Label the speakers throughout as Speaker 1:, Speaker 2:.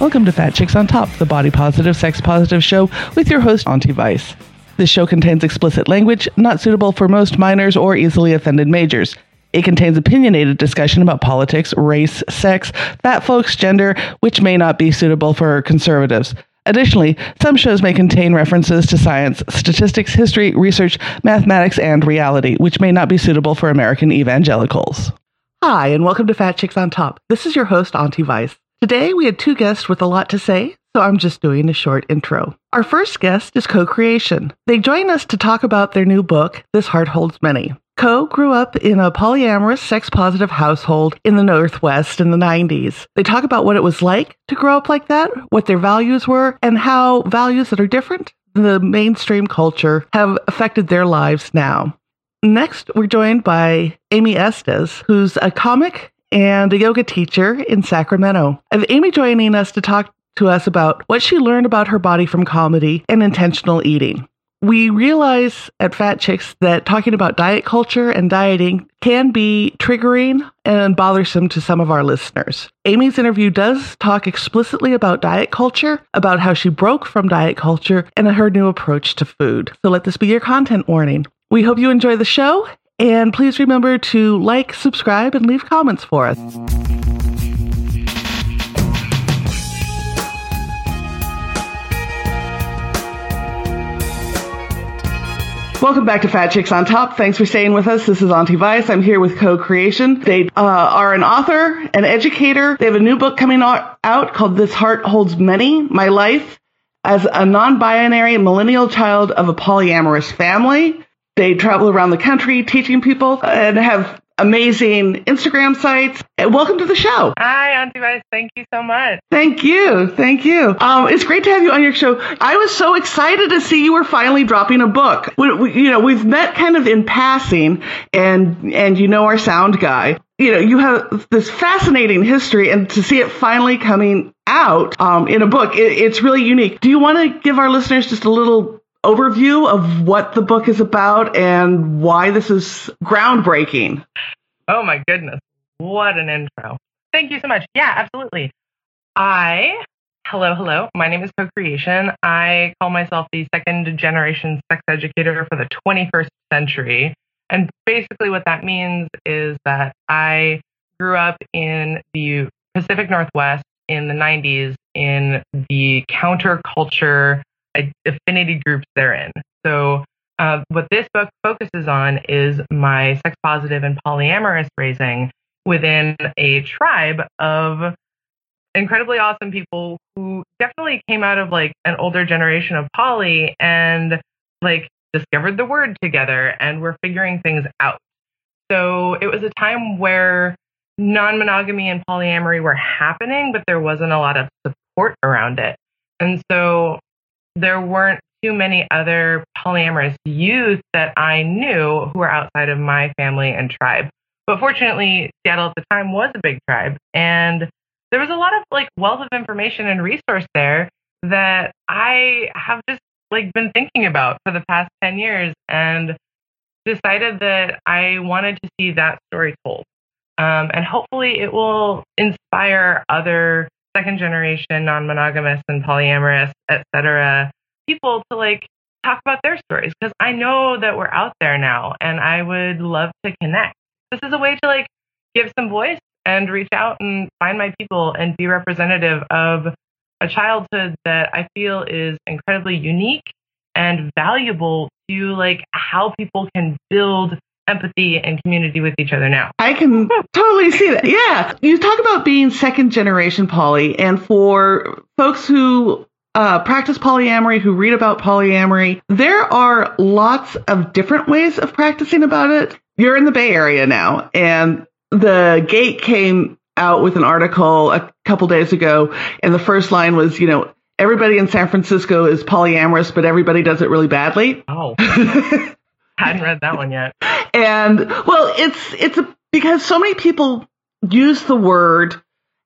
Speaker 1: Welcome to Fat Chicks on Top, the body positive, sex positive show with your host, Auntie Vice. This show contains explicit language not suitable for most minors or easily offended majors. It contains opinionated discussion about politics, race, sex, fat folks, gender, which may not be suitable for conservatives. Additionally, some shows may contain references to science, statistics, history, research, mathematics, and reality, which may not be suitable for American evangelicals. Hi, and welcome to Fat Chicks on Top. This is your host, Auntie Vice. Today, we had two guests with a lot to say, so I'm just doing a short intro. Our first guest is Koe Creation. They join us to talk about their new book, This Heart Holds Many. Koe grew up in a polyamorous, sex positive household in the Northwest in the 90s. They talk about what it was like to grow up like that, what their values were, and how values that are different than the mainstream culture have affected their lives now. Next, we're joined by Amy Estes, who's a comic and a yoga teacher in Sacramento. I have Amy joining us to talk to us about what she learned about her body from comedy and intentional eating we realize at Fat Chicks that talking about diet culture and dieting can be triggering and bothersome to some of our listeners. Amy's interview does talk explicitly about diet culture, about how she broke from diet culture, and her new approach to food. So let this be your content warning. We hope you enjoy the show, and please remember to like, subscribe, and leave comments for us. Welcome back to Fat Chicks on Top. Thanks for staying with us. This is Auntie Vice. I'm here with Koe Creation. They uh, are an author, an educator. They have a new book coming out, called This Heart Holds Many My Life as a Non Binary Millennial Child of a Polyamorous Family. They travel around the country teaching people and have amazing Instagram sites. Welcome to the show.
Speaker 2: Hi, Auntie Vice. Thank you so much.
Speaker 1: Thank you. Thank you. Um, it's great to have you on your show. I was so excited to see you were finally dropping a book. We, we, you know, we've met kind of in passing, and and you know our sound guy. You know, you have this fascinating history, and to see it finally coming out um, in a book, it, it's really unique. Do you want to give our listeners just a little overview of what the book is about and why this is groundbreaking.
Speaker 2: Oh my goodness. What an intro. Thank you so much. Yeah, absolutely. I, hello, hello. My name is Koe Creation. I call myself the second generation sex educator for the 21st century. And basically, what that means is that I grew up in the Pacific Northwest in the 90s in the counterculture affinity groups they're in. So, uh, what this book focuses on is my sex positive and polyamorous raising within a tribe of incredibly awesome people who definitely came out of like an older generation of poly and like discovered the word together and were figuring things out. So it was a time where non monogamy and polyamory were happening, but there wasn't a lot of support around it. And so there weren't too many other polyamorous youth that I knew who were outside of my family and tribe. But fortunately, Seattle at the time was a big tribe, and there was a lot of like wealth of information and resource there that I have just like been thinking about for the past 10 years and decided that I wanted to see that story told. Um, and hopefully it will inspire other second generation non-monogamous and polyamorous, etc. people to like talk about their stories because I know that we're out there now and I would love to connect. This is a way to like give some voice and reach out and find my people and be representative of a childhood that I feel is incredibly unique and valuable to like how people can build empathy and community with each other now.
Speaker 1: I can totally see that. Yeah. You talk about being second generation poly, and for folks who uh, practice polyamory, who read about polyamory, there are lots of different ways of practicing about it. You're in the Bay Area now, and the Gate came out with an article a couple days ago, and the first line was, you know, everybody in San Francisco is polyamorous, but everybody does it really badly.
Speaker 2: Oh. hadn't read that one yet.
Speaker 1: And well, it's it's a, because so many people use the word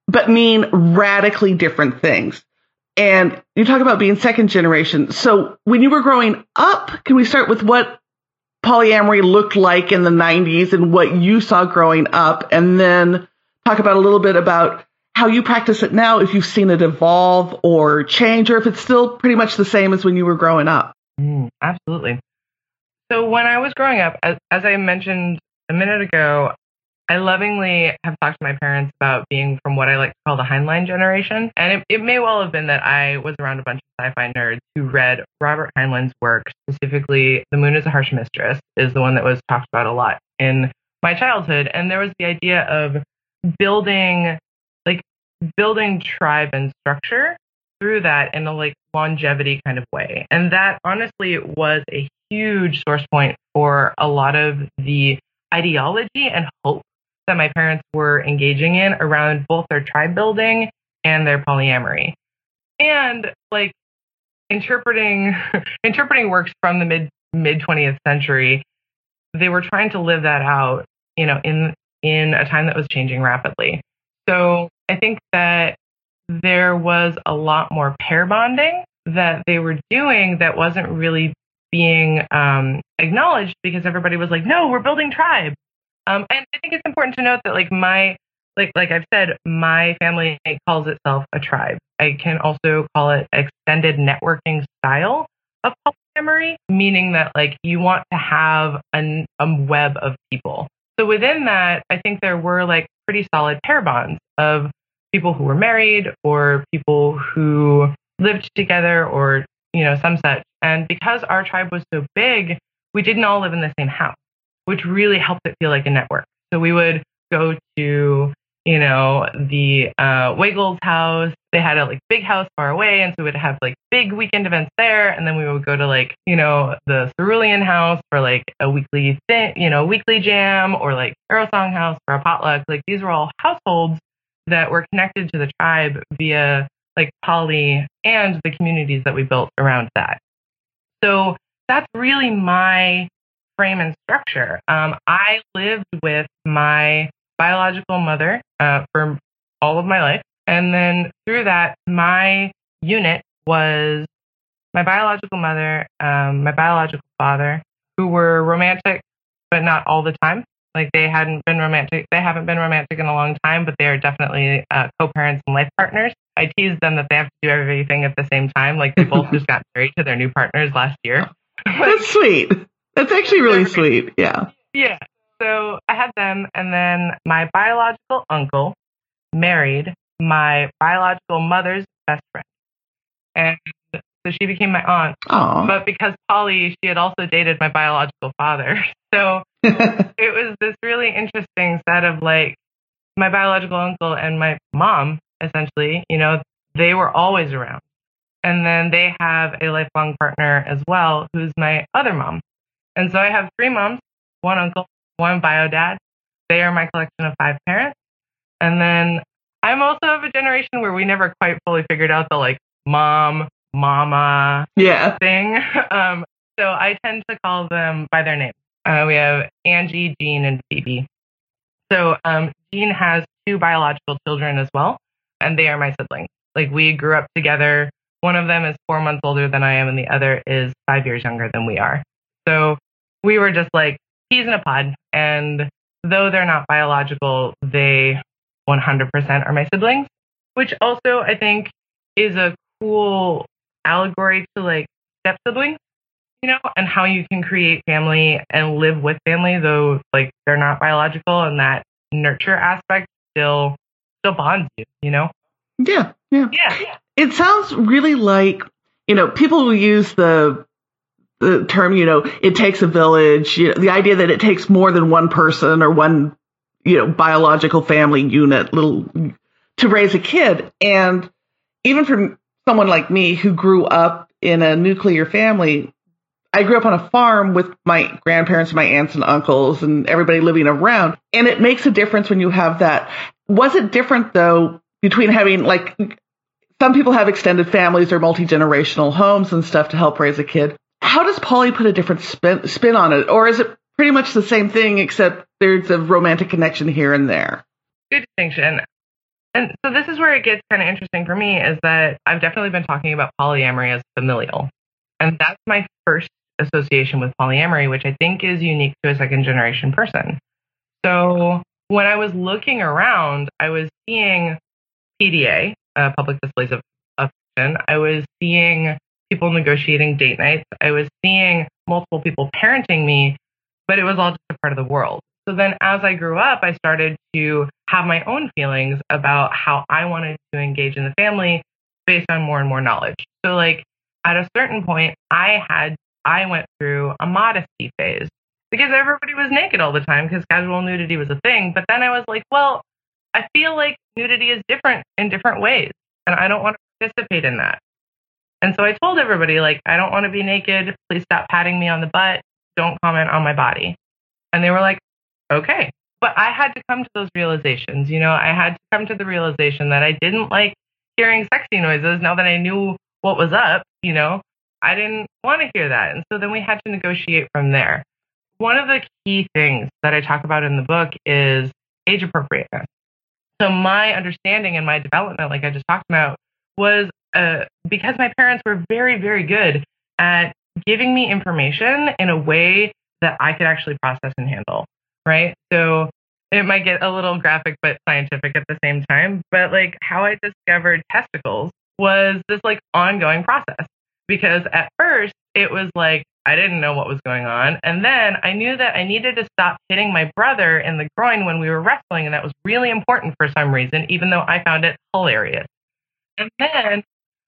Speaker 1: but mean radically different things. And you talk about being second generation. So when you were growing up, can we start with what polyamory looked like in the 90s and what you saw growing up and then talk about a little bit about how you practice it now, if you've seen it evolve or change, or if it's still pretty much the same as when you were growing up.
Speaker 2: Mm, absolutely. So when I was growing up, as, as I mentioned a minute ago, I lovingly have talked to my parents about being from what I like to call the Heinlein generation. And it, it may well have been that I was around a bunch of sci fi nerds who read Robert Heinlein's work, specifically The Moon is a Harsh Mistress, is the one that was talked about a lot in my childhood. And there was the idea of building, like, building tribe and structure through that in a like longevity kind of way. And that honestly was a huge source point for a lot of the ideology and hope that my parents were engaging in around both their tribe building and their polyamory. And like interpreting interpreting works from the mid mid 20th century, they were trying to live that out, you know, in in a time that was changing rapidly. So I think that there was a lot more pair bonding that they were doing that wasn't really being um, acknowledged because everybody was like, no, we're building tribe. Um, and I think it's important to note that like my like like I've said, my family calls itself a tribe. I can also call it extended networking style of polyamory, meaning that like you want to have an, a web of people. So within that, I think there were like pretty solid pair bonds of people who were married or people who lived together or you know some such. And because our tribe was so big, we didn't all live in the same house which really helped it feel like a network. So we would go to, you know, the uh, Wiggles house. They had a like big house far away, and so we'd have like big weekend events there. And then we would go to like, you know, the Cerulean house for like a weekly thing, you know, weekly jam, or like Aerosong house for a potluck. Like these were all households that were connected to the tribe via like poly and the communities that we built around that. So that's really my frame and structure. Um, I lived with my biological mother uh, for all of my life. And then through that, my unit was my biological mother, um, my biological father, who were romantic, but not all the time. Like they hadn't been romantic, they haven't been romantic in a long time, but they are definitely uh, co-parents and life partners. I tease them that they have to do everything at the same time. Like they both just got married to their new partners last year.
Speaker 1: That's sweet. That's actually really sweet. Yeah.
Speaker 2: Yeah. So I had them, and then my biological uncle married my biological mother's best friend. And so she became my aunt.
Speaker 1: Aww.
Speaker 2: But because poly, she had also dated my biological father. So it was this really interesting set of like my biological uncle and my mom, essentially, you know, they were always around. And then they have a lifelong partner as well, who's my other mom. And so I have three moms, one uncle, one bio dad. They are my collection of five parents. And then I'm also of a generation where we never quite fully figured out the like mom, mama
Speaker 1: yeah.
Speaker 2: thing. Um, so I tend to call them by their name. Uh, we have Angie, Jean, and Phoebe. So um, Jean has two biological children as well, and they are my siblings. Like we grew up together. One of them is four months older than I am, and the other is five years younger than we are. So we were just like peas in a pod. And though they're not biological, they 100% are my siblings, which also I think is a cool allegory to like step siblings, you know, and how you can create family and live with family, though like they're not biological and that nurture aspect still still bonds you, you know?
Speaker 1: Yeah, yeah.
Speaker 2: Yeah.
Speaker 1: It sounds really like, you know, people will use the the term, you know, it takes a village, you know, the idea that it takes more than one person or one, you know, biological family unit little to raise a kid. And even for someone like me who grew up in a nuclear family, I grew up on a farm with my grandparents, my aunts and uncles, and everybody living around. And it makes a difference when you have that. Was it different though between having like some people have extended families or multi generational homes and stuff to help raise a kid? how does poly put a different spin, spin on it? Or is it pretty much the same thing except there's a romantic connection here and there?
Speaker 2: Good distinction. And so this is where it gets kind of interesting for me is that I've definitely been talking about polyamory as familial. And that's my first association with polyamory, which I think is unique to a second generation person. So when I was looking around, I was seeing PDA, uh, public displays of affection. I was seeing people negotiating date nights. I was seeing multiple people parenting me, but it was all just a part of the world. So then as I grew up, I started to have my own feelings about how I wanted to engage in the family based on more and more knowledge. So like at a certain point, I had, I went through a modesty phase because everybody was naked all the time because casual nudity was a thing. But then I was like, well, I feel like nudity is different in different ways and I don't want to participate in that. And so I told everybody, like, I don't want to be naked. Please stop patting me on the butt. Don't comment on my body. And they were like, okay. But I had to come to those realizations. You know, I had to come to the realization that I didn't like hearing sexy noises now that I knew what was up. You know, I didn't want to hear that. And so then we had to negotiate from there. One of the key things that I talk about in the book is age appropriateness. So my understanding and my development, like I just talked about, was uh, because my parents were very, very good at giving me information in a way that I could actually process and handle. Right. So it might get a little graphic, but scientific at the same time. But like how I discovered testicles was this like ongoing process because at first it was like I didn't know what was going on. And then I knew that I needed to stop hitting my brother in the groin when we were wrestling. And that was really important for some reason, even though I found it hilarious. And then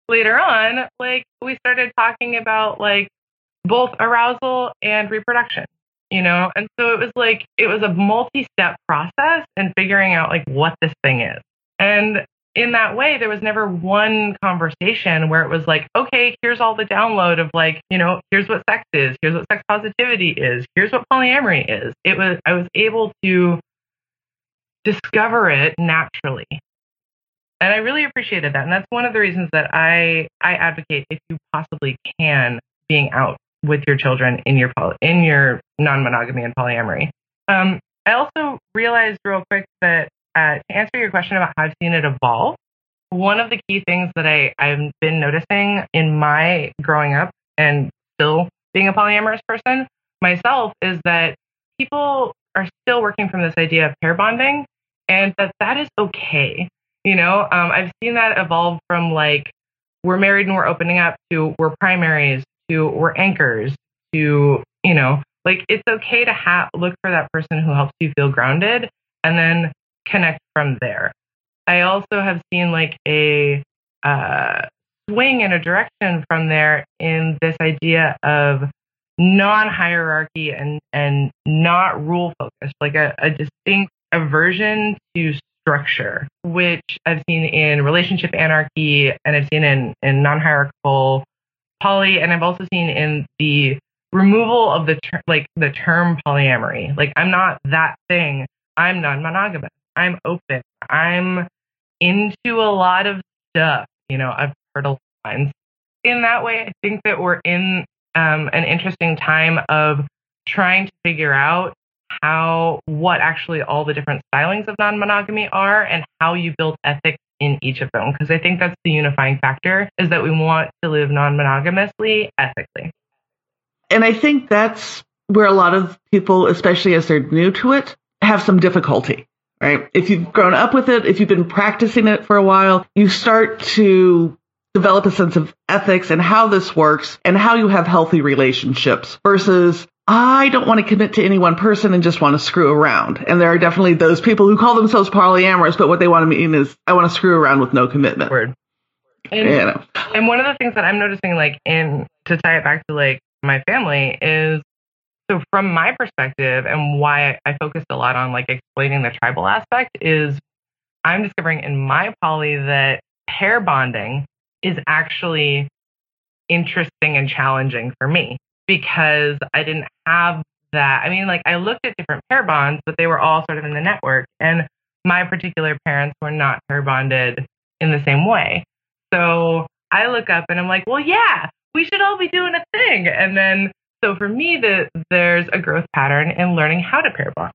Speaker 2: later on, like we started talking about like both arousal and reproduction, you know? And so it was like, it was a multi step process and figuring out like what this thing is. And in that way, there was never one conversation where it was like, okay, here's all the download of like, you know, here's what sex is, here's what sex positivity is, here's what polyamory is. It was, I was able to discover it naturally and I really appreciated that. And that's one of the reasons that I I advocate if you possibly can being out with your children in your in your non-monogamy and polyamory. Um, I also realized real quick that uh, to answer your question about how I've seen it evolve, one of the key things that I, I've been noticing in my growing up and still being a polyamorous person myself is that people are still working from this idea of pair bonding and that that is okay. You know, um, I've seen that evolve from like we're married and we're opening up to we're primaries to we're anchors to you know like it's okay to have look for that person who helps you feel grounded and then connect from there. I also have seen like a uh, swing in a direction from there in this idea of non-hierarchy and and not rule focused, like a, a distinct aversion to structure, which I've seen in relationship anarchy and I've seen in, in non hierarchical poly, and I've also seen in the removal of the ter- like the term polyamory. Like I'm not that thing. I'm non-monogamous. I'm open. I'm into a lot of stuff. You know, I've heard a lot of lines. In that way, I think that we're in um, an interesting time of trying to figure out how what actually all the different stylings of non-monogamy are and how you build ethics in each of them because I think that's the unifying factor is that we want to live non-monogamously ethically.
Speaker 1: And I think that's where a lot of people, especially as they're new to it, have some difficulty, right? If you've grown up with it, if you've been practicing it for a while, you start to develop a sense of ethics and how this works and how you have healthy relationships versus I don't want to commit to any one person and just want to screw around. And there are definitely those people who call themselves polyamorous, but what they want to mean is I want to screw around with no commitment.
Speaker 2: Word. And, you know. and one of the things that I'm noticing, like in to tie it back to like my family, is so from my perspective and why I focused a lot on like explaining the tribal aspect is I'm discovering in my poly that pair bonding is actually interesting and challenging for me because I didn't have that. I mean, like I looked at different pair bonds, but they were all sort of in the network. And my particular parents were not pair bonded in the same way. So I look up and I'm like, well, yeah, we should all be doing a thing. And then, so for me, the, there's a growth pattern in learning how to pair bond.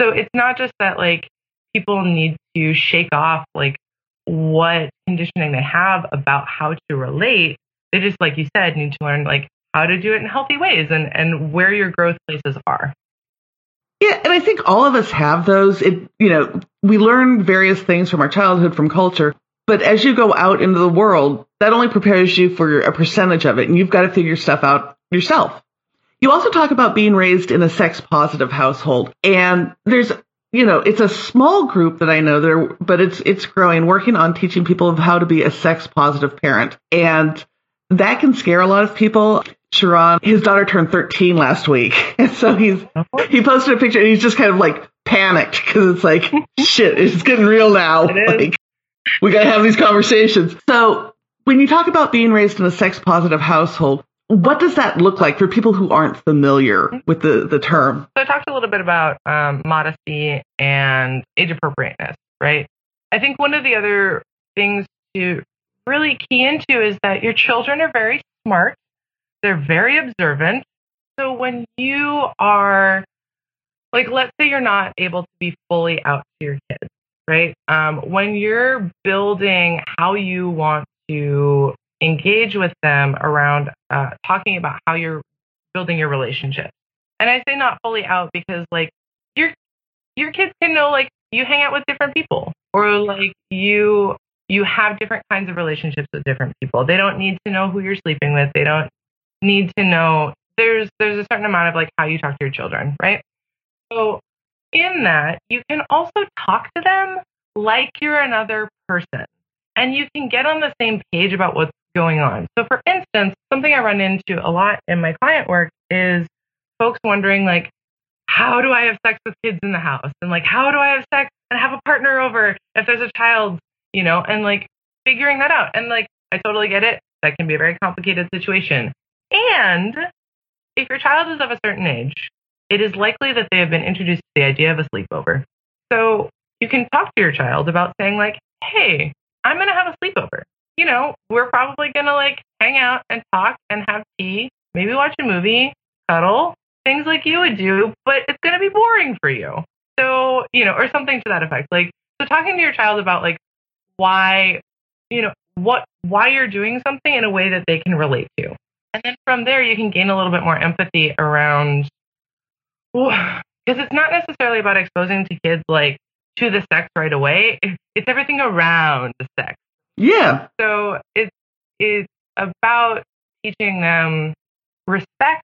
Speaker 2: So it's not just that like people need to shake off like what conditioning they have about how to relate. They just, like you said, need to learn like how to do it in healthy ways and, and where your growth places are.
Speaker 1: Yeah, and I think all of us have those. It, you know, we learn various things from our childhood, from culture, But as you go out into the world, that only prepares you for a percentage of it, and you've got to figure stuff out yourself. You also talk about being raised in a sex positive household, and there's you know, it's a small group that I know there, but it's it's growing, working on teaching people of how to be a sex positive parent. And that can scare a lot of people. Sharon, his daughter turned 13 last week. And so he's he posted a picture and he's just kind of like panicked because it's like shit, it's getting real now. Like we gotta have these conversations. So when you talk about being raised in a sex positive household, what does that look like for people who aren't familiar with the, the term?
Speaker 2: So I talked a little bit about um, modesty and age appropriateness, right? I think one of the other things to really key into is that your children are very smart, they're very observant. So when you are, like, let's say you're not able to be fully out to your kids, right? Um, when you're building how you want to engage with them around uh, talking about how you're building your relationship. And I say not fully out because like your your kids can know like you hang out with different people or like you you have different kinds of relationships with different people. They don't need to know who you're sleeping with. They don't need to know there's there's a certain amount of like how you talk to your children, right? So in that, you can also talk to them like you're another person. And you can get on the same page about what's going on. So, for instance, something I run into a lot in my client work is folks wondering, like, how do I have sex with kids in the house? And like, how do I have sex and have a partner over if there's a child, you know, and like figuring that out. And like, I totally get it. That can be a very complicated situation. And if your child is of a certain age, it is likely that they have been introduced to the idea of a sleepover. So you can talk to your child about saying, like, hey, I'm going to have a sleepover you know, we're probably going to like hang out and talk and have tea, maybe watch a movie, cuddle, things like you would do, but it's going to be boring for you. So, you know, or something to that effect. Like, so talking to your child about like why, you know, what, why you're doing something in a way that they can relate to. And then from there, you can gain a little bit more empathy around, because it's not necessarily about exposing to kids like to the sex right away. It's everything around the sex.
Speaker 1: Yeah.
Speaker 2: So it's it's about teaching them respect,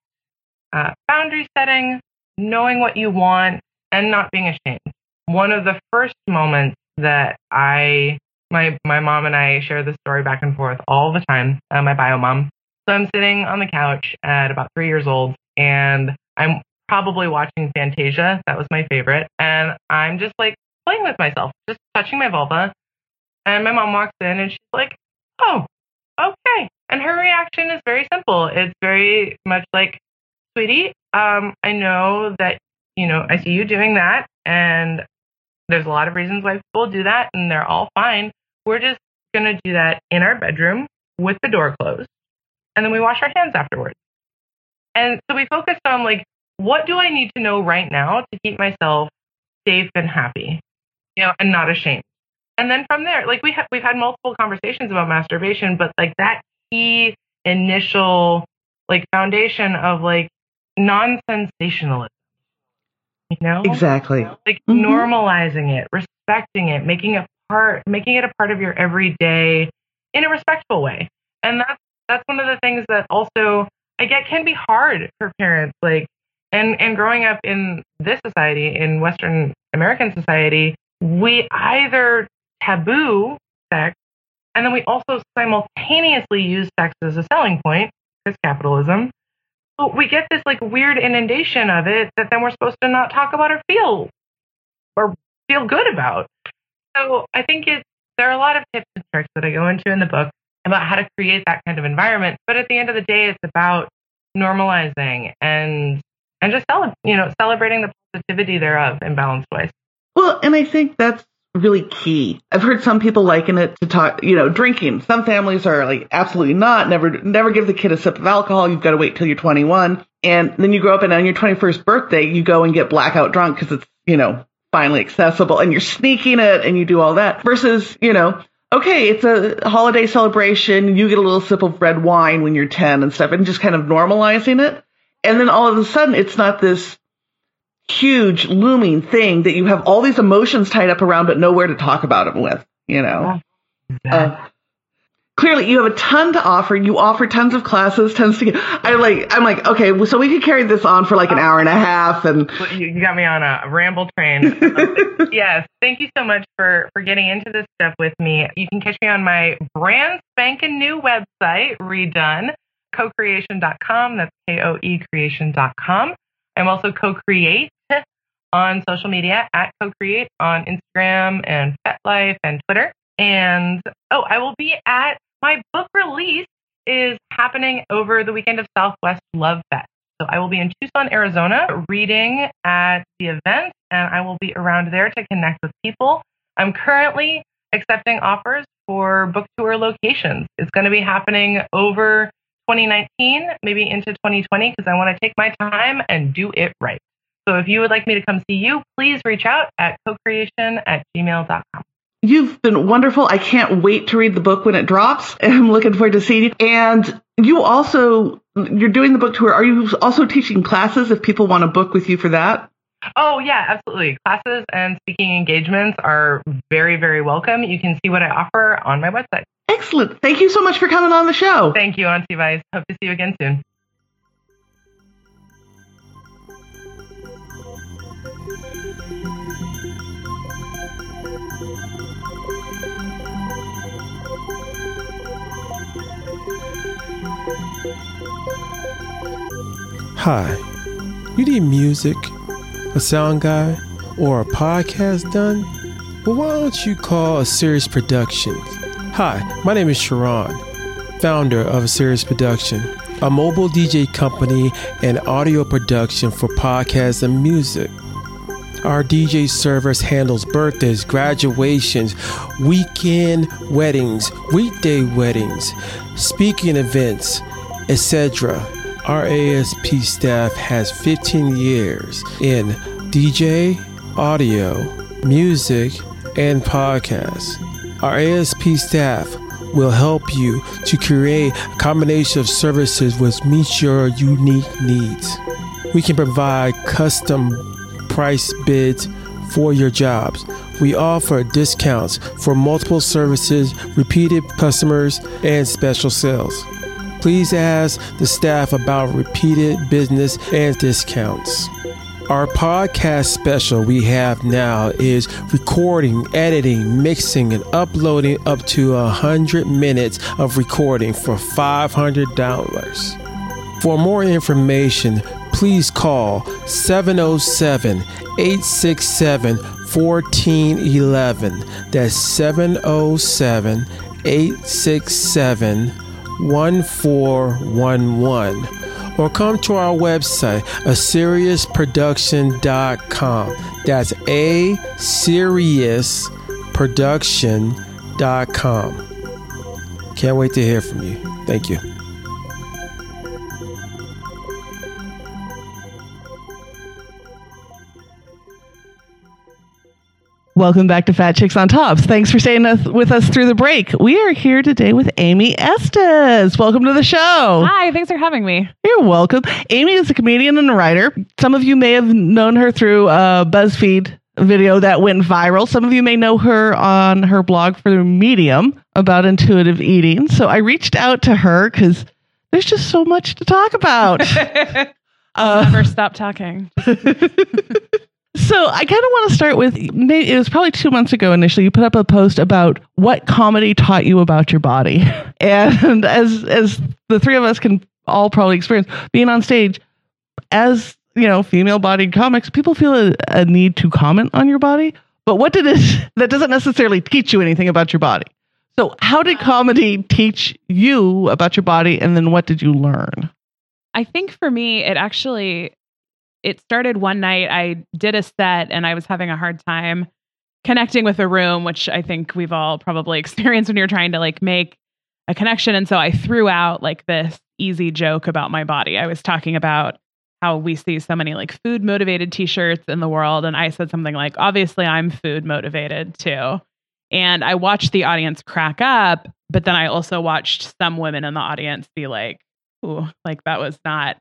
Speaker 2: uh, boundary setting, knowing what you want, and not being ashamed. One of the first moments that I my my mom and I share this story back and forth all the time. Uh, my bio mom. So I'm sitting on the couch at about three years old, and I'm probably watching Fantasia. That was my favorite, and I'm just like playing with myself, just touching my vulva, and my mom walks in and she's like, oh, okay. And her reaction is very simple. It's very much like, sweetie, um, I know that, you know, I see you doing that. And there's a lot of reasons why people do that, and they're all fine. We're just going to do that in our bedroom with the door closed. And then we wash our hands afterwards. And so we focused on like, what do I need to know right now to keep myself safe and happy, you know, and not ashamed? And then from there, like we have we've had multiple conversations about masturbation, but like that key initial like foundation of like non-sensationalism. You know?
Speaker 1: Exactly.
Speaker 2: Like mm-hmm. normalizing it, respecting it, making it part making it a part of your everyday in a respectful way. And that's that's one of the things that also I get can be hard for parents like and and growing up in this society in western american society we either taboo sex, and then we also simultaneously use sex as a selling point because capitalism. So we get this like weird inundation of it that then we're supposed to not talk about or feel or feel good about. So I think it there are a lot of tips and tricks that I go into in the book about how to create that kind of environment. But at the end of the day, it's about normalizing and and just cel- you know celebrating the positivity thereof in balanced ways.
Speaker 1: Well, and I think that's really key. I've heard some people liken it to talk, you know, drinking. Some families are like, absolutely not. Never, never give the kid a sip of alcohol. You've got to wait till you're 21. And then you grow up and on your 21st birthday, you go and get blackout drunk because it's, you know, finally accessible and you're sneaking it and you do all that versus, you know, okay, it's a holiday celebration. You get a little sip of red wine when you're 10 and stuff and just kind of normalizing it. And then all of a sudden it's not this huge looming thing that you have all these emotions tied up around but nowhere to talk about them with, you know.
Speaker 2: Exactly.
Speaker 1: Uh, clearly you have a ton to offer. You offer tons of classes, tons to. Get. I like. I'm like, okay, so we could carry this on for like an hour and a half, and
Speaker 2: you, you got me on a ramble train. yes, thank you so much for for getting into this stuff with me. You can catch me on my brand spanking new website, redone, koecreation.com. That's k o e creation.com. I'm also co-create on social media at co-create on Instagram and FetLife and Twitter. And oh, I will be at my book release is happening over the weekend of Southwest Love Fest. So I will be in Tucson, Arizona, reading at the event, and I will be around there to connect with people. I'm currently accepting offers for book tour locations. It's going to be happening over 2019, maybe into 2020, because I want to take my time and do it right. So if you would like me to come see you, please reach out at co-creation at gmail.com.
Speaker 1: You've been wonderful. I can't wait to read the book when it drops. I'm looking forward to seeing you. And you also, you're doing the book tour. Are you also teaching classes if people want to book with you for that?
Speaker 2: Oh, yeah, absolutely. Classes and speaking engagements are very, very welcome. You can see what I offer on my website.
Speaker 1: Excellent. Thank you so much for coming on the show.
Speaker 2: Thank you, Auntie Vice. Hope to see you again soon.
Speaker 3: Hi, you need music, a sound guy, or a podcast done? Well, why don't you call a Sirius Productions? Hi, my name is Sharon, founder of Sirius Production, a mobile DJ company and audio production for podcasts and music. Our DJ service handles birthdays, graduations, weekend weddings, weekday weddings, speaking events, etc. Our ASP staff has 15 years in DJ, audio, music, and podcasts. Our ASP staff will help you to create a combination of services which meets your unique needs. We can provide custom price bids for your jobs. We offer discounts for multiple services, repeated customers, and special sales please ask the staff about repeated business and discounts. Our podcast special we have now is recording, editing, mixing, and uploading up to 100 minutes of recording for $500. For more information, please call 707 867 1411. That's 707 867 1411 or come to our website, asiriusproduction.com. That's a serious production.com. Can't wait to hear from you. Thank you.
Speaker 1: Welcome back to Fat Chicks on Tops. Thanks for staying with us through the break. We are here today with Amy Estes. Welcome to the show.
Speaker 4: Hi, thanks for having me.
Speaker 1: You're welcome. Amy is a comedian and a writer. Some of you may have known her through a BuzzFeed video that went viral. Some of you may know her on her blog for Medium about intuitive eating. So I reached out to her because there's just so much to talk about.
Speaker 4: uh, never stop talking.
Speaker 1: So I kind of want to start with it was probably two months ago initially. You put up a post about what comedy taught you about your body, and as as the three of us can all probably experience being on stage as you know female bodied comics, people feel a, a need to comment on your body. But what did it that doesn't necessarily teach you anything about your body? So how did comedy teach you about your body, and then what did you learn?
Speaker 4: I think for me, it actually it started one night. I did a set and I was having a hard time connecting with a room, which I think we've all probably experienced when you're trying to like make a connection. And so I threw out like this easy joke about my body. I was talking about how we see so many like food motivated t-shirts in the world and I said something like obviously I'm food motivated too. And I watched the audience crack up, but then I also watched some women in the audience be like, "Ooh, like that was not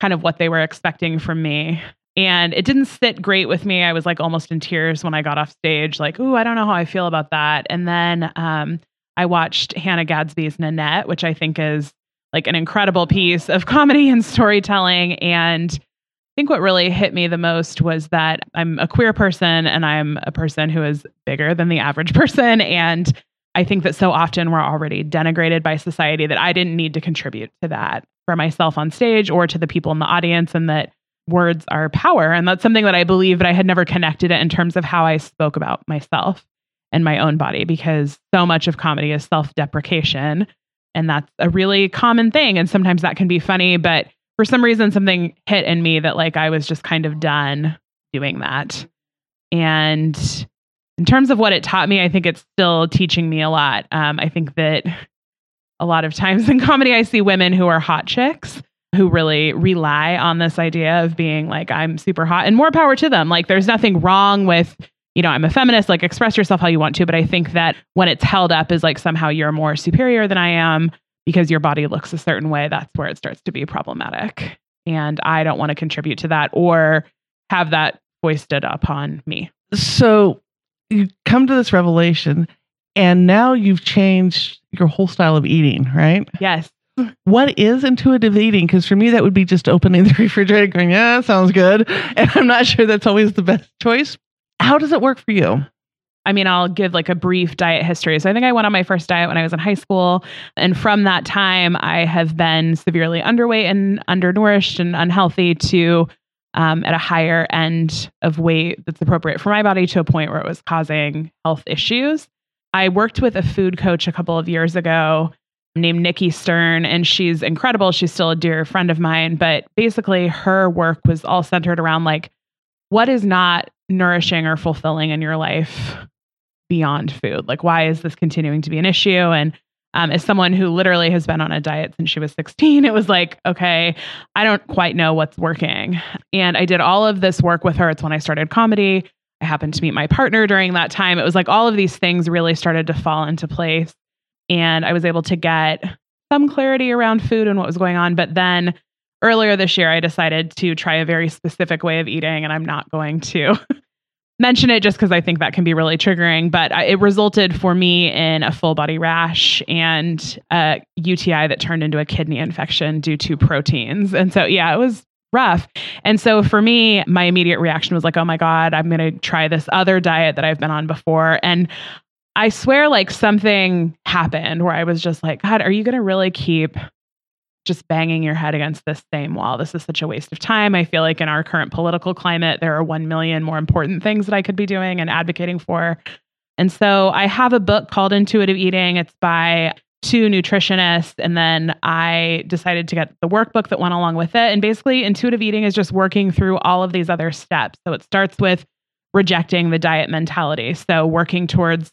Speaker 4: kind of what they were expecting from me. And it didn't sit great with me. I was like almost in tears when I got off stage, like, ooh, I don't know how I feel about that. And then um, I watched Hannah Gadsby's Nanette, which I think is like an incredible piece of comedy and storytelling. And I think what really hit me the most was that I'm a queer person and I'm a person who is bigger than the average person. And I think that so often we're already denigrated by society that I didn't need to contribute to that for myself on stage or to the people in the audience, and that words are power. And that's something that I believe, but I had never connected it in terms of how I spoke about myself and my own body because so much of comedy is self deprecation. And that's a really common thing. And sometimes that can be funny, but for some reason, something hit in me that like I was just kind of done doing that. And in terms of what it taught me, I think it's still teaching me a lot. Um, I think that a lot of times in comedy, I see women who are hot chicks who really rely on this idea of being like, I'm super hot and more power to them. Like, there's nothing wrong with you know, I'm a feminist, like express yourself how you want to. But I think that when it's held up as like somehow you're more superior than I am because your body looks a certain way, that's where it starts to be problematic. And I don't want to contribute to that or have that foisted upon me.
Speaker 1: So you come to this revelation and now you've changed your whole style of eating, right?
Speaker 4: Yes.
Speaker 1: What is intuitive eating? Because for me, that would be just opening the refrigerator, and going, "Yeah, sounds good," and I'm not sure that's always the best choice. How does it work for you?
Speaker 4: I mean, I'll give like a brief diet history. So I think I went on my first diet when I was in high school. And from that time, I have been severely underweight and undernourished and unhealthy to um, at a higher end of weight that's appropriate for my body to a point where it was causing health issues. I worked with a food coach a couple of years ago named Nikki Stern, and she's incredible. She's still a dear friend of mine, but basically, her work was all centered around like what is not nourishing or fulfilling in your life beyond food? Like, why is this continuing to be an issue? And um, as someone who literally has been on a diet since she was 16, it was like, okay, I don't quite know what's working. And I did all of this work with her. It's when I started comedy. I happened to meet my partner during that time. It was like all of these things really started to fall into place. And I was able to get some clarity around food and what was going on. But then earlier this year, I decided to try a very specific way of eating, and I'm not going to mention it just because I think that can be really triggering. But uh, it resulted for me in a full body rash and a UTI that turned into a kidney infection due to proteins. And so, yeah, it was rough. And so for me, my immediate reaction was like, oh my God, I'm going to try this other diet that I've been on before. And I swear, like something happened where I was just like, God, are you going to really keep just banging your head against this same wall. This is such a waste of time. I feel like in our current political climate, there are 1 million more important things that I could be doing and advocating for. And so I have a book called Intuitive Eating. It's by two nutritionists. And then I decided to get the workbook that went along with it. And basically, intuitive eating is just working through all of these other steps. So it starts with rejecting the diet mentality. So working towards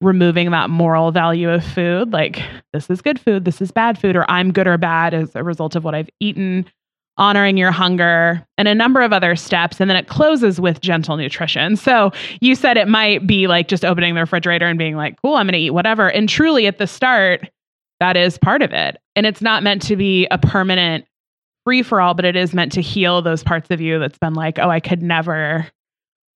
Speaker 4: removing that moral value of food like this is good food this is bad food or i'm good or bad as a result of what i've eaten honoring your hunger and a number of other steps and then it closes with gentle nutrition. So you said it might be like just opening the refrigerator and being like cool i'm going to eat whatever and truly at the start that is part of it. And it's not meant to be a permanent free for all but it is meant to heal those parts of you that's been like oh i could never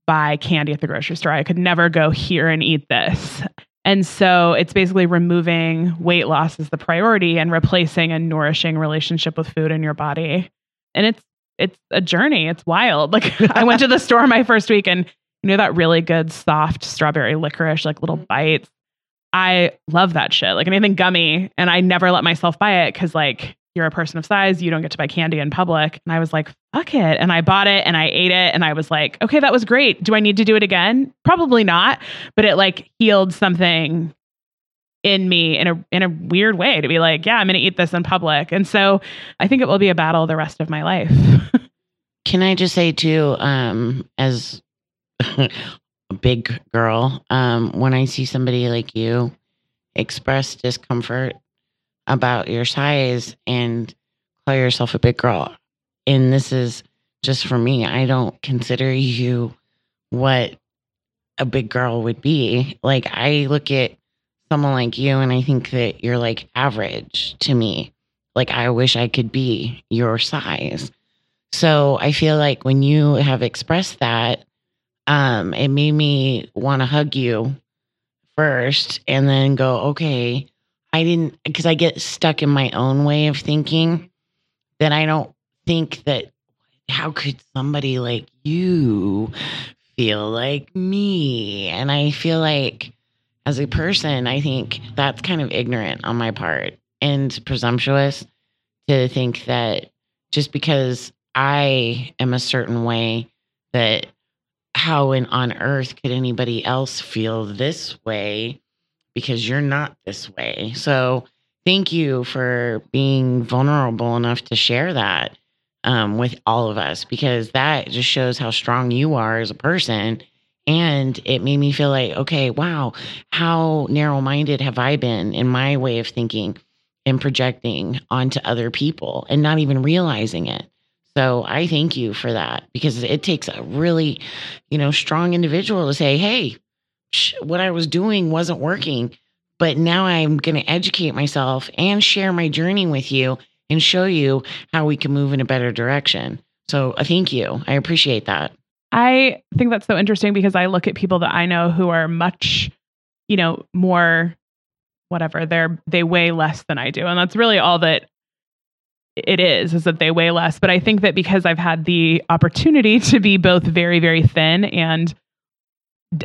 Speaker 4: buy candy at the grocery store. I could never go here and eat this. And so it's basically removing weight loss as the priority and replacing a nourishing relationship with food in your body. And it's it's a journey. It's wild. Like I went to the store my first week and you know that really good soft strawberry licorice, like little mm-hmm. bites. I love that shit. Like anything gummy. And I never let myself buy it because like you're a person of size, you don't get to buy candy in public. And I was like, fuck it. And I bought it and I ate it and I was like, okay, that was great. Do I need to do it again? Probably not. But it like healed something in me in a in a weird way to be like, yeah, I'm gonna eat this in public. And so I think it will be a battle the rest of my life.
Speaker 5: Can I just say too, um, as a big girl, um, when I see somebody like you express discomfort about your size and call yourself a big girl. And this is just for me. I don't consider you what a big girl would be. Like, I look at someone like you and I think that you're like average to me. Like, I wish I could be your size. So I feel like when you have expressed that, um, it made me want to hug you first and then go, okay, I didn't, because I get stuck in my own way of thinking that I don't think that how could somebody like you feel like me? And I feel like as a person, I think that's kind of ignorant on my part and presumptuous to think that just because I am a certain way, that how in, on earth could anybody else feel this way because you're not this way. So thank you for being vulnerable enough to share that um, with all of us because that just shows how strong you are as a person. And it made me feel like, okay, wow, how narrow minded have I been in my way of thinking and projecting onto other people and not even realizing it. So I thank you for that because it takes a really, you know, strong individual to say, hey, what I was doing wasn't working. But now I'm going to educate myself and share my journey with you and show you how we can move in a better direction. So uh, thank you. I appreciate that.
Speaker 4: I think that's so interesting because I look at people that I know who are much, you know, more whatever. They're they weigh less than I do. And that's really all that it is is that they weigh less but i think that because i've had the opportunity to be both very very thin and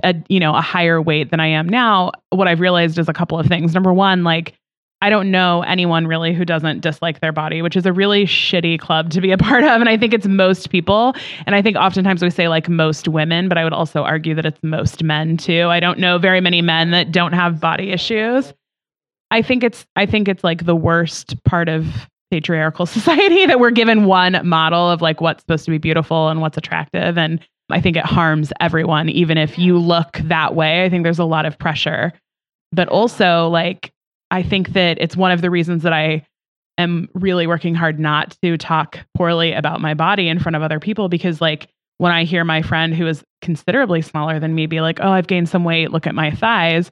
Speaker 4: a, you know a higher weight than i am now what i've realized is a couple of things. Number one like i don't know anyone really who doesn't dislike their body which is a really shitty club to be a part of and i think it's most people. And i think oftentimes we say like most women but i would also argue that it's most men too. I don't know very many men that don't have body issues. I think it's i think it's like the worst part of patriarchal society that we're given one model of like what's supposed to be beautiful and what's attractive. And i think it harms everyone even if you look that way. I think there's a lot of pressure. But also like i think that it's one of the reasons that i am really working hard not to talk poorly about my body in front of other people because like when i hear my friend who is considerably smaller than me be like oh i've gained some weight. Look at my thighs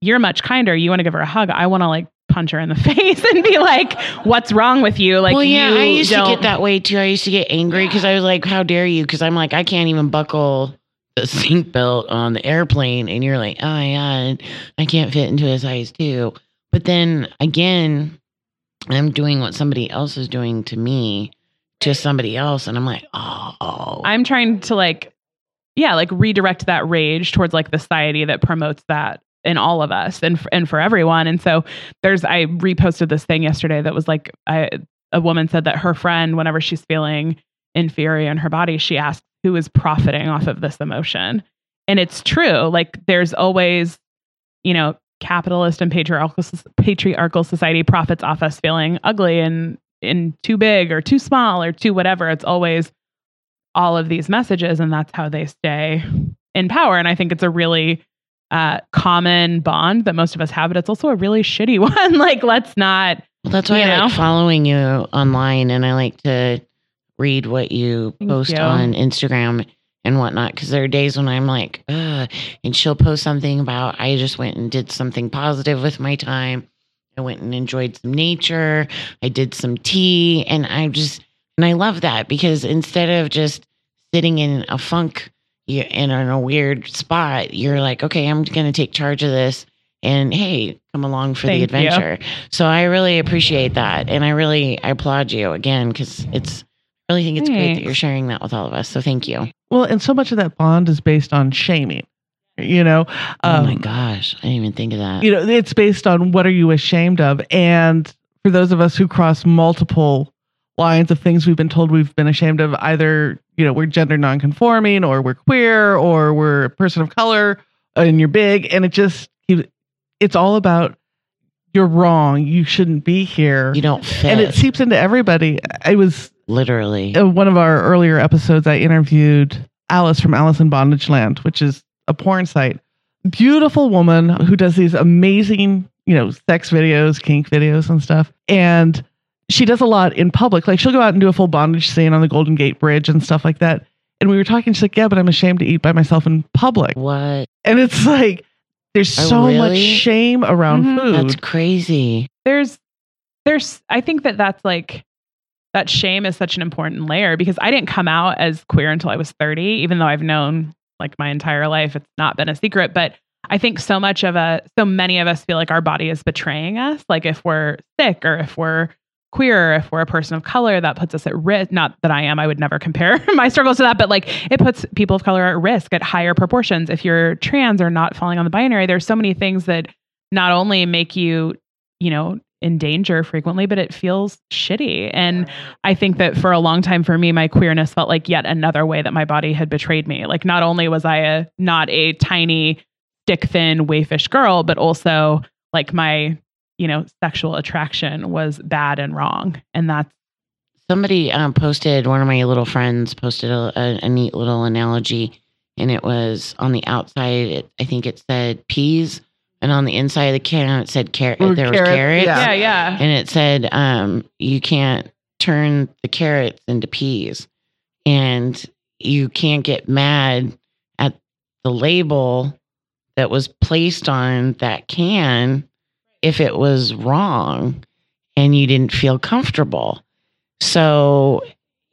Speaker 4: you're much kinder you want to give her a hug i want to like punch her in the face and be like, "What's wrong with you?" Like,
Speaker 5: well, yeah, I used
Speaker 4: don't...
Speaker 5: to get that way too. I used to get angry because I was like, "How dare you?" Because I'm like, I can't even buckle the seatbelt on the airplane, and you're like, "Oh yeah, I can't fit into a size two." But then again, I'm doing what somebody else is doing to me to somebody else, and I'm like, "Oh."
Speaker 4: I'm trying to like, yeah, like redirect that rage towards like the society that promotes that in all of us and and for everyone. And so there's I reposted this thing yesterday that was like I, a woman said that her friend whenever she's feeling inferior in her body, she asks who is profiting off of this emotion. And it's true. Like there's always, you know, capitalist and patriarchal patriarchal society profits off us feeling ugly and in too big or too small or too whatever. It's always all of these messages and that's how they stay in power. And I think it's a really uh, common bond that most of us have, but it's also a really shitty one. like, let's not.
Speaker 5: Well, that's why I know? like following you online, and I like to read what you Thank post you. on Instagram and whatnot. Because there are days when I'm like, Ugh, and she'll post something about I just went and did something positive with my time. I went and enjoyed some nature. I did some tea, and I just and I love that because instead of just sitting in a funk you in a weird spot, you're like, okay, I'm going to take charge of this. And hey, come along for Thank the adventure. You. So I really appreciate that. And I really I applaud you again because it's I really think it's Thanks. great that you're sharing that with all of us. So thank you.
Speaker 1: Well, and so much of that bond is based on shaming. You know,
Speaker 5: um, oh my um, gosh, I didn't even think of that.
Speaker 1: You know, it's based on what are you ashamed of, and for those of us who cross multiple lines of things we've been told we've been ashamed of, either you know, we're gender nonconforming or we're queer or we're a person of color and you're big. And it just, it's all about you're wrong. You shouldn't be here.
Speaker 5: You don't fit.
Speaker 1: And it seeps into everybody. I was
Speaker 5: literally
Speaker 1: one of our earlier episodes. I interviewed Alice from Alice in Bondage Land, which is a porn site. Beautiful woman who does these amazing, you know, sex videos, kink videos, and stuff. And she does a lot in public. Like she'll go out and do a full bondage scene on the Golden Gate Bridge and stuff like that. And we were talking, she's like, Yeah, but I'm ashamed to eat by myself in public.
Speaker 5: What?
Speaker 1: And it's like there's oh, so really? much shame around mm-hmm. food.
Speaker 5: That's crazy.
Speaker 4: There's there's I think that that's like that shame is such an important layer because I didn't come out as queer until I was 30, even though I've known like my entire life it's not been a secret, but I think so much of a so many of us feel like our body is betraying us. Like if we're sick or if we're queer, if we're a person of color, that puts us at risk. Not that I am, I would never compare my struggles to that, but like it puts people of color at risk at higher proportions. If you're trans or not falling on the binary, there's so many things that not only make you, you know, in danger frequently, but it feels shitty. And I think that for a long time for me, my queerness felt like yet another way that my body had betrayed me. Like not only was I a not a tiny, stick thin, waifish girl, but also like my you know, sexual attraction was bad and wrong. And that's
Speaker 5: somebody um, posted, one of my little friends posted a, a, a, neat little analogy, and it was on the outside, it, I think it said peas, and on the inside of the can, it said carrot. There carrot, was carrots.
Speaker 4: Yeah. yeah, yeah.
Speaker 5: And it said, um, you can't turn the carrots into peas. And you can't get mad at the label that was placed on that can if it was wrong and you didn't feel comfortable. So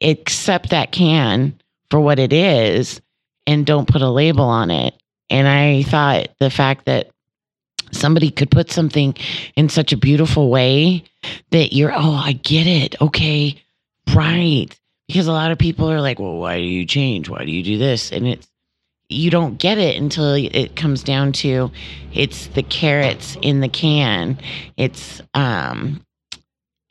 Speaker 5: accept that can for what it is and don't put a label on it. And I thought the fact that somebody could put something in such a beautiful way that you're, oh, I get it. Okay, right. Because a lot of people are like, well, why do you change? Why do you do this? And it's, you don't get it until it comes down to it's the carrots in the can. It's um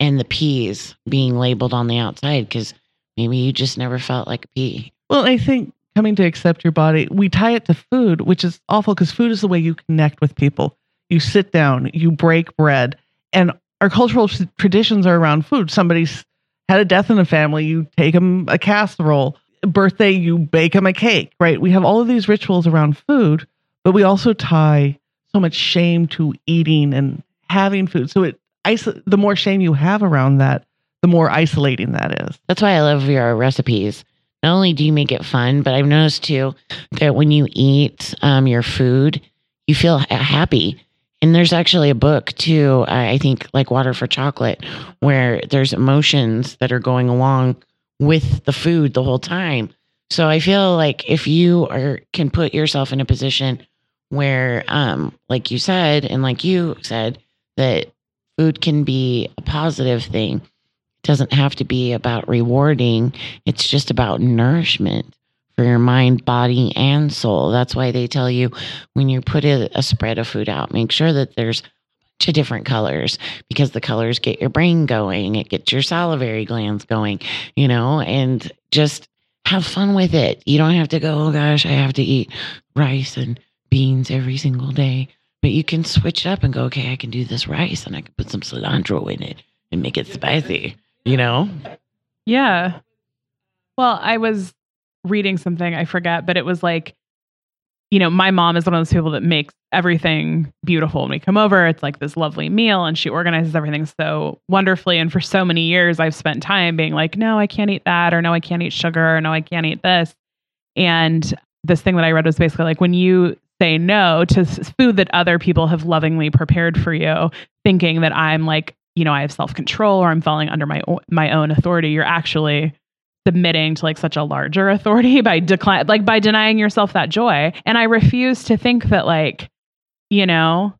Speaker 5: and the peas being labeled on the outside because maybe you just never felt like a pea.
Speaker 1: Well i think coming to accept your body we tie it to food which is awful because food is the way you connect with people. You sit down you break bread and our cultural traditions are around food. Somebody's had a death in the family you take them a casserole birthday, you bake them a cake, right? We have all of these rituals around food, but we also tie so much shame to eating and having food. So it the more shame you have around that, the more isolating that is.
Speaker 5: That's why I love your recipes. Not only do you make it fun, but I've noticed too that when you eat um, your food, you feel happy. And there's actually a book too, I think like Water for Chocolate, where there's emotions that are going along with the food the whole time. So I feel like if you are can put yourself in a position where um like you said and like you said that food can be a positive thing. It doesn't have to be about rewarding. It's just about nourishment for your mind, body, and soul. That's why they tell you when you put a, a spread of food out, make sure that there's to different colors because the colors get your brain going, it gets your salivary glands going, you know, and just have fun with it. You don't have to go, oh gosh, I have to eat rice and beans every single day. But you can switch it up and go, okay, I can do this rice and I can put some cilantro in it and make it spicy, you know?
Speaker 4: Yeah. Well, I was reading something, I forget, but it was like you know, my mom is one of those people that makes everything beautiful when we come over. It's like this lovely meal and she organizes everything so wonderfully. And for so many years, I've spent time being like, no, I can't eat that, or no, I can't eat sugar, or no, I can't eat this. And this thing that I read was basically like when you say no to food that other people have lovingly prepared for you, thinking that I'm like, you know, I have self control or I'm falling under my my own authority, you're actually submitting to like such a larger authority by decline like by denying yourself that joy. And i refuse to think that like you know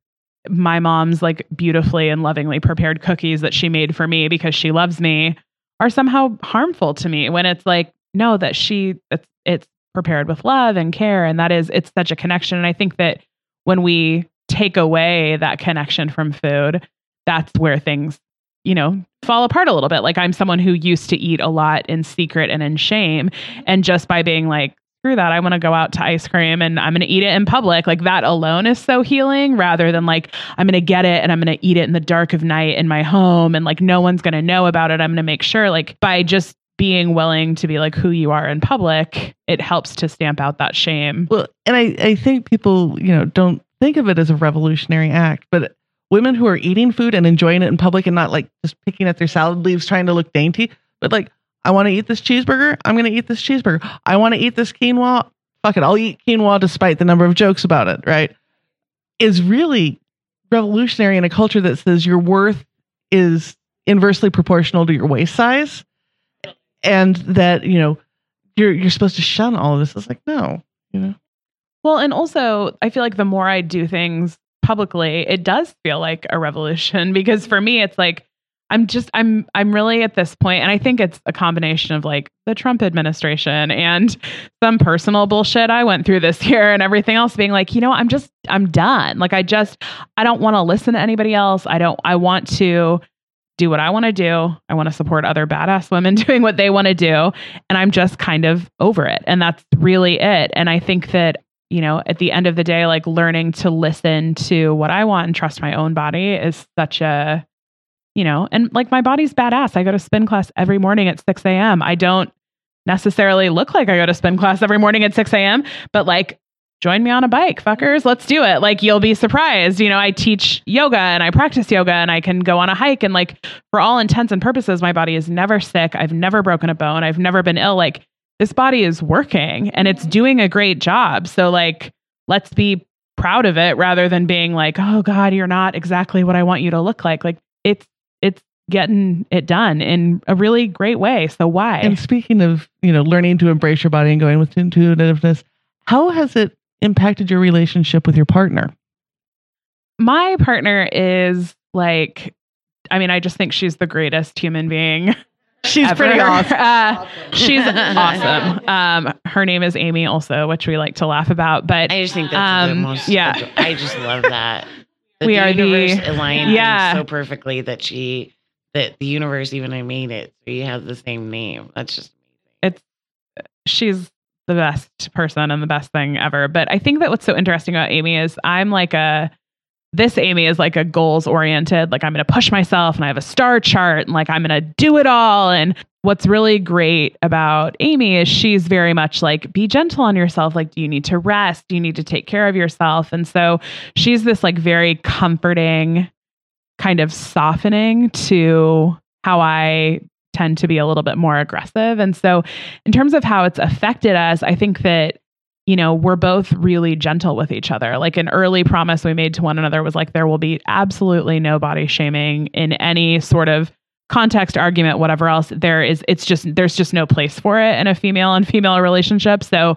Speaker 4: my mom's like beautifully and lovingly prepared cookies that she made for me because she loves me are somehow harmful to me when it's like no that she it's it's prepared with love and care and that is it's such a connection. And i think that when we take away that connection from food that's where things you know, fall apart a little bit. Like I'm someone who used to eat a lot in secret and in shame. Mm-hmm. And just by being like, screw that, I want to go out to ice cream and I'm going to eat it in public, like that alone is so healing rather than like, I'm going to get it and I'm going to eat it in the dark of night in my home and like no one's going to know about it. I'm going to make sure, like, by just being willing to be like who you are in public, it helps to stamp out that shame.
Speaker 1: Well, and I, I think people, you know, don't think of it as a revolutionary act, but women who are eating food and enjoying it in public and not like just picking at their salad leaves trying to look dainty, but like, I want to eat this cheeseburger. I'm going to eat this cheeseburger. I want to eat this quinoa. Fuck it. I'll eat quinoa despite the number of jokes about it, right? Is really revolutionary in a culture that says your worth is inversely proportional to your waist size and that, you know, you're you're supposed to shun all of this. It's like, no, you know.
Speaker 4: Well, and also, I feel like the more I do things publicly, it does feel like a revolution because for me, it's like I'm just I'm I'm really at this point and I think it's a combination of like the Trump administration and some personal bullshit I went through this year and everything else being like, you know, I'm just I'm done. Like I just I don't want to listen to anybody else. I don't I want to do what I want to do. I want to support other badass women doing what they want to do and I'm just kind of over it. And that's really it. And I think that you know, at the end of the day, like learning to listen to what I want and trust my own body is such a you know, and like my body's badass. I go to spin class every morning at 6 a.m. I don't necessarily look like I go to spin class every morning at 6 a.m., but like, join me on a bike, fuckers. Let's do it. Like, you'll be surprised. You know, I teach yoga and I practice yoga and I can go on a hike. And like, for all intents and purposes, my body is never sick. I've never broken a bone. I've never been ill. Like, this body is working and it's mm-hmm. doing a great job. So, like, let's be proud of it rather than being like, oh God, you're not exactly what I want you to look like. Like, it's it's getting it done in a really great way. So why?
Speaker 1: And speaking of, you know, learning to embrace your body and going with intuitiveness, how has it impacted your relationship with your partner?
Speaker 4: My partner is like I mean, I just think she's the greatest human being.
Speaker 1: She's
Speaker 4: ever.
Speaker 1: pretty awesome.
Speaker 4: Uh, she's awesome. Um, her name is Amy, also, which we like to laugh about. But
Speaker 5: I just think that's
Speaker 4: um,
Speaker 5: the most.
Speaker 4: yeah.
Speaker 5: I just love that. that
Speaker 4: We
Speaker 5: the
Speaker 4: are the-
Speaker 5: universe aligned
Speaker 4: yeah.
Speaker 5: so perfectly that she that the universe even I made it. So you have the same name. That's just amazing.
Speaker 4: It's she's the best person and the best thing ever. But I think that what's so interesting about Amy is I'm like a this Amy is like a goals oriented, like I'm going to push myself and I have a star chart and like I'm going to do it all. And what's really great about Amy is she's very much like be gentle on yourself. Like, do you need to rest? Do you need to take care of yourself? And so she's this like very comforting kind of softening to how I tend to be a little bit more aggressive. And so in terms of how it's affected us, I think that you know, we're both really gentle with each other. Like an early promise we made to one another was like, there will be absolutely no body shaming in any sort of context, argument, whatever else. There is, it's just, there's just no place for it in a female and female relationship. So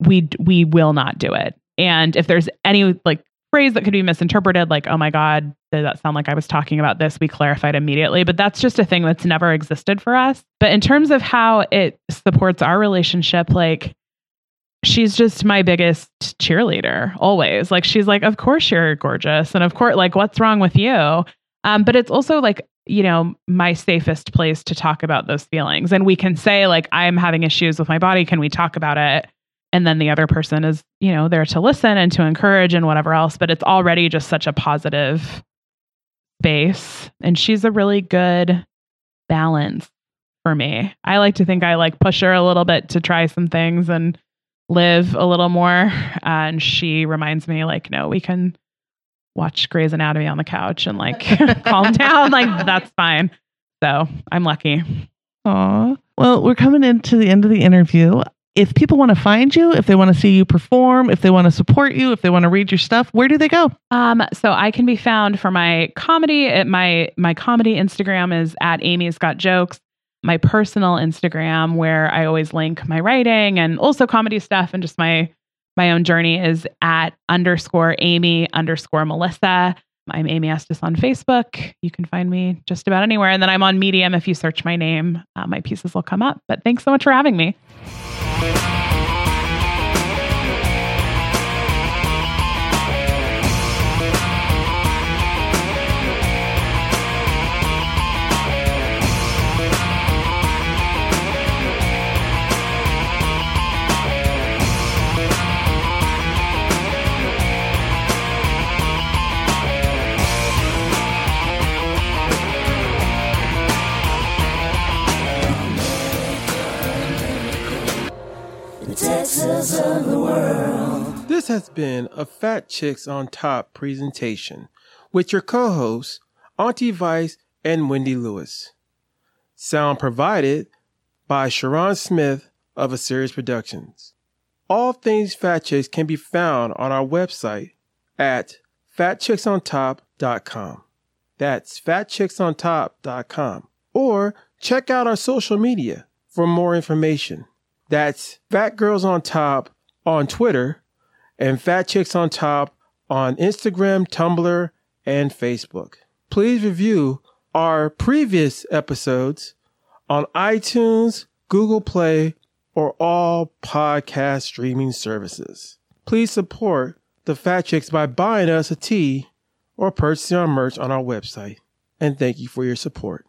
Speaker 4: we, we will not do it. And if there's any like phrase that could be misinterpreted, like, oh my God, did that sound like I was talking about this? We clarified immediately. But that's just a thing that's never existed for us. But in terms of how it supports our relationship, like, she's just my biggest cheerleader always. Like she's like, of course you're gorgeous, and of course, like, what's wrong with you? Um, but it's also like you know my safest place to talk about those feelings, and we can say like, I'm having issues with my body. Can we talk about it? And then the other person is you know there to listen and to encourage and whatever else. But it's already just such a positive space, and she's a really good balance for me. I like to think I like push her a little bit to try some things and live a little more. And she reminds me, like, no, we can watch Grey's Anatomy on the couch and like calm down. Like, that's fine. So I'm lucky.
Speaker 1: Aw. Well, we're coming into the end of the interview. If people want to find you, if they want to see you perform, if they want to support you, if they want to read your stuff, where do they go?
Speaker 4: Um, so I can be found for my comedy at my my comedy Instagram is at Amy's Got Jokes. My personal Instagram, where I always link my writing and also comedy stuff and just my my own journey is at underscore Amy underscore Melissa. I'm Amy Estes on Facebook. You can find me just about anywhere. And then I'm on Medium. If you search my name, uh, my pieces will come up. But thanks so much for having me.
Speaker 3: Has been a Fat Chicks on Top presentation with your co hosts, Auntie Vice and Wendy Lewis. Sound provided by Sharon Smith of A Series Productions. All things Fat Chicks can be found on our website at fatchicksontop.com. That's fatchicksontop.com. Or check out our social media for more information. That's Fat Girls on Top on Twitter and Fat Chicks on Top on Instagram, Tumblr, and Facebook. Please review our previous episodes on iTunes, Google Play, or all podcast streaming services. Please support the Fat Chicks by buying us a tea or purchasing our merch on our website. And thank you for your support.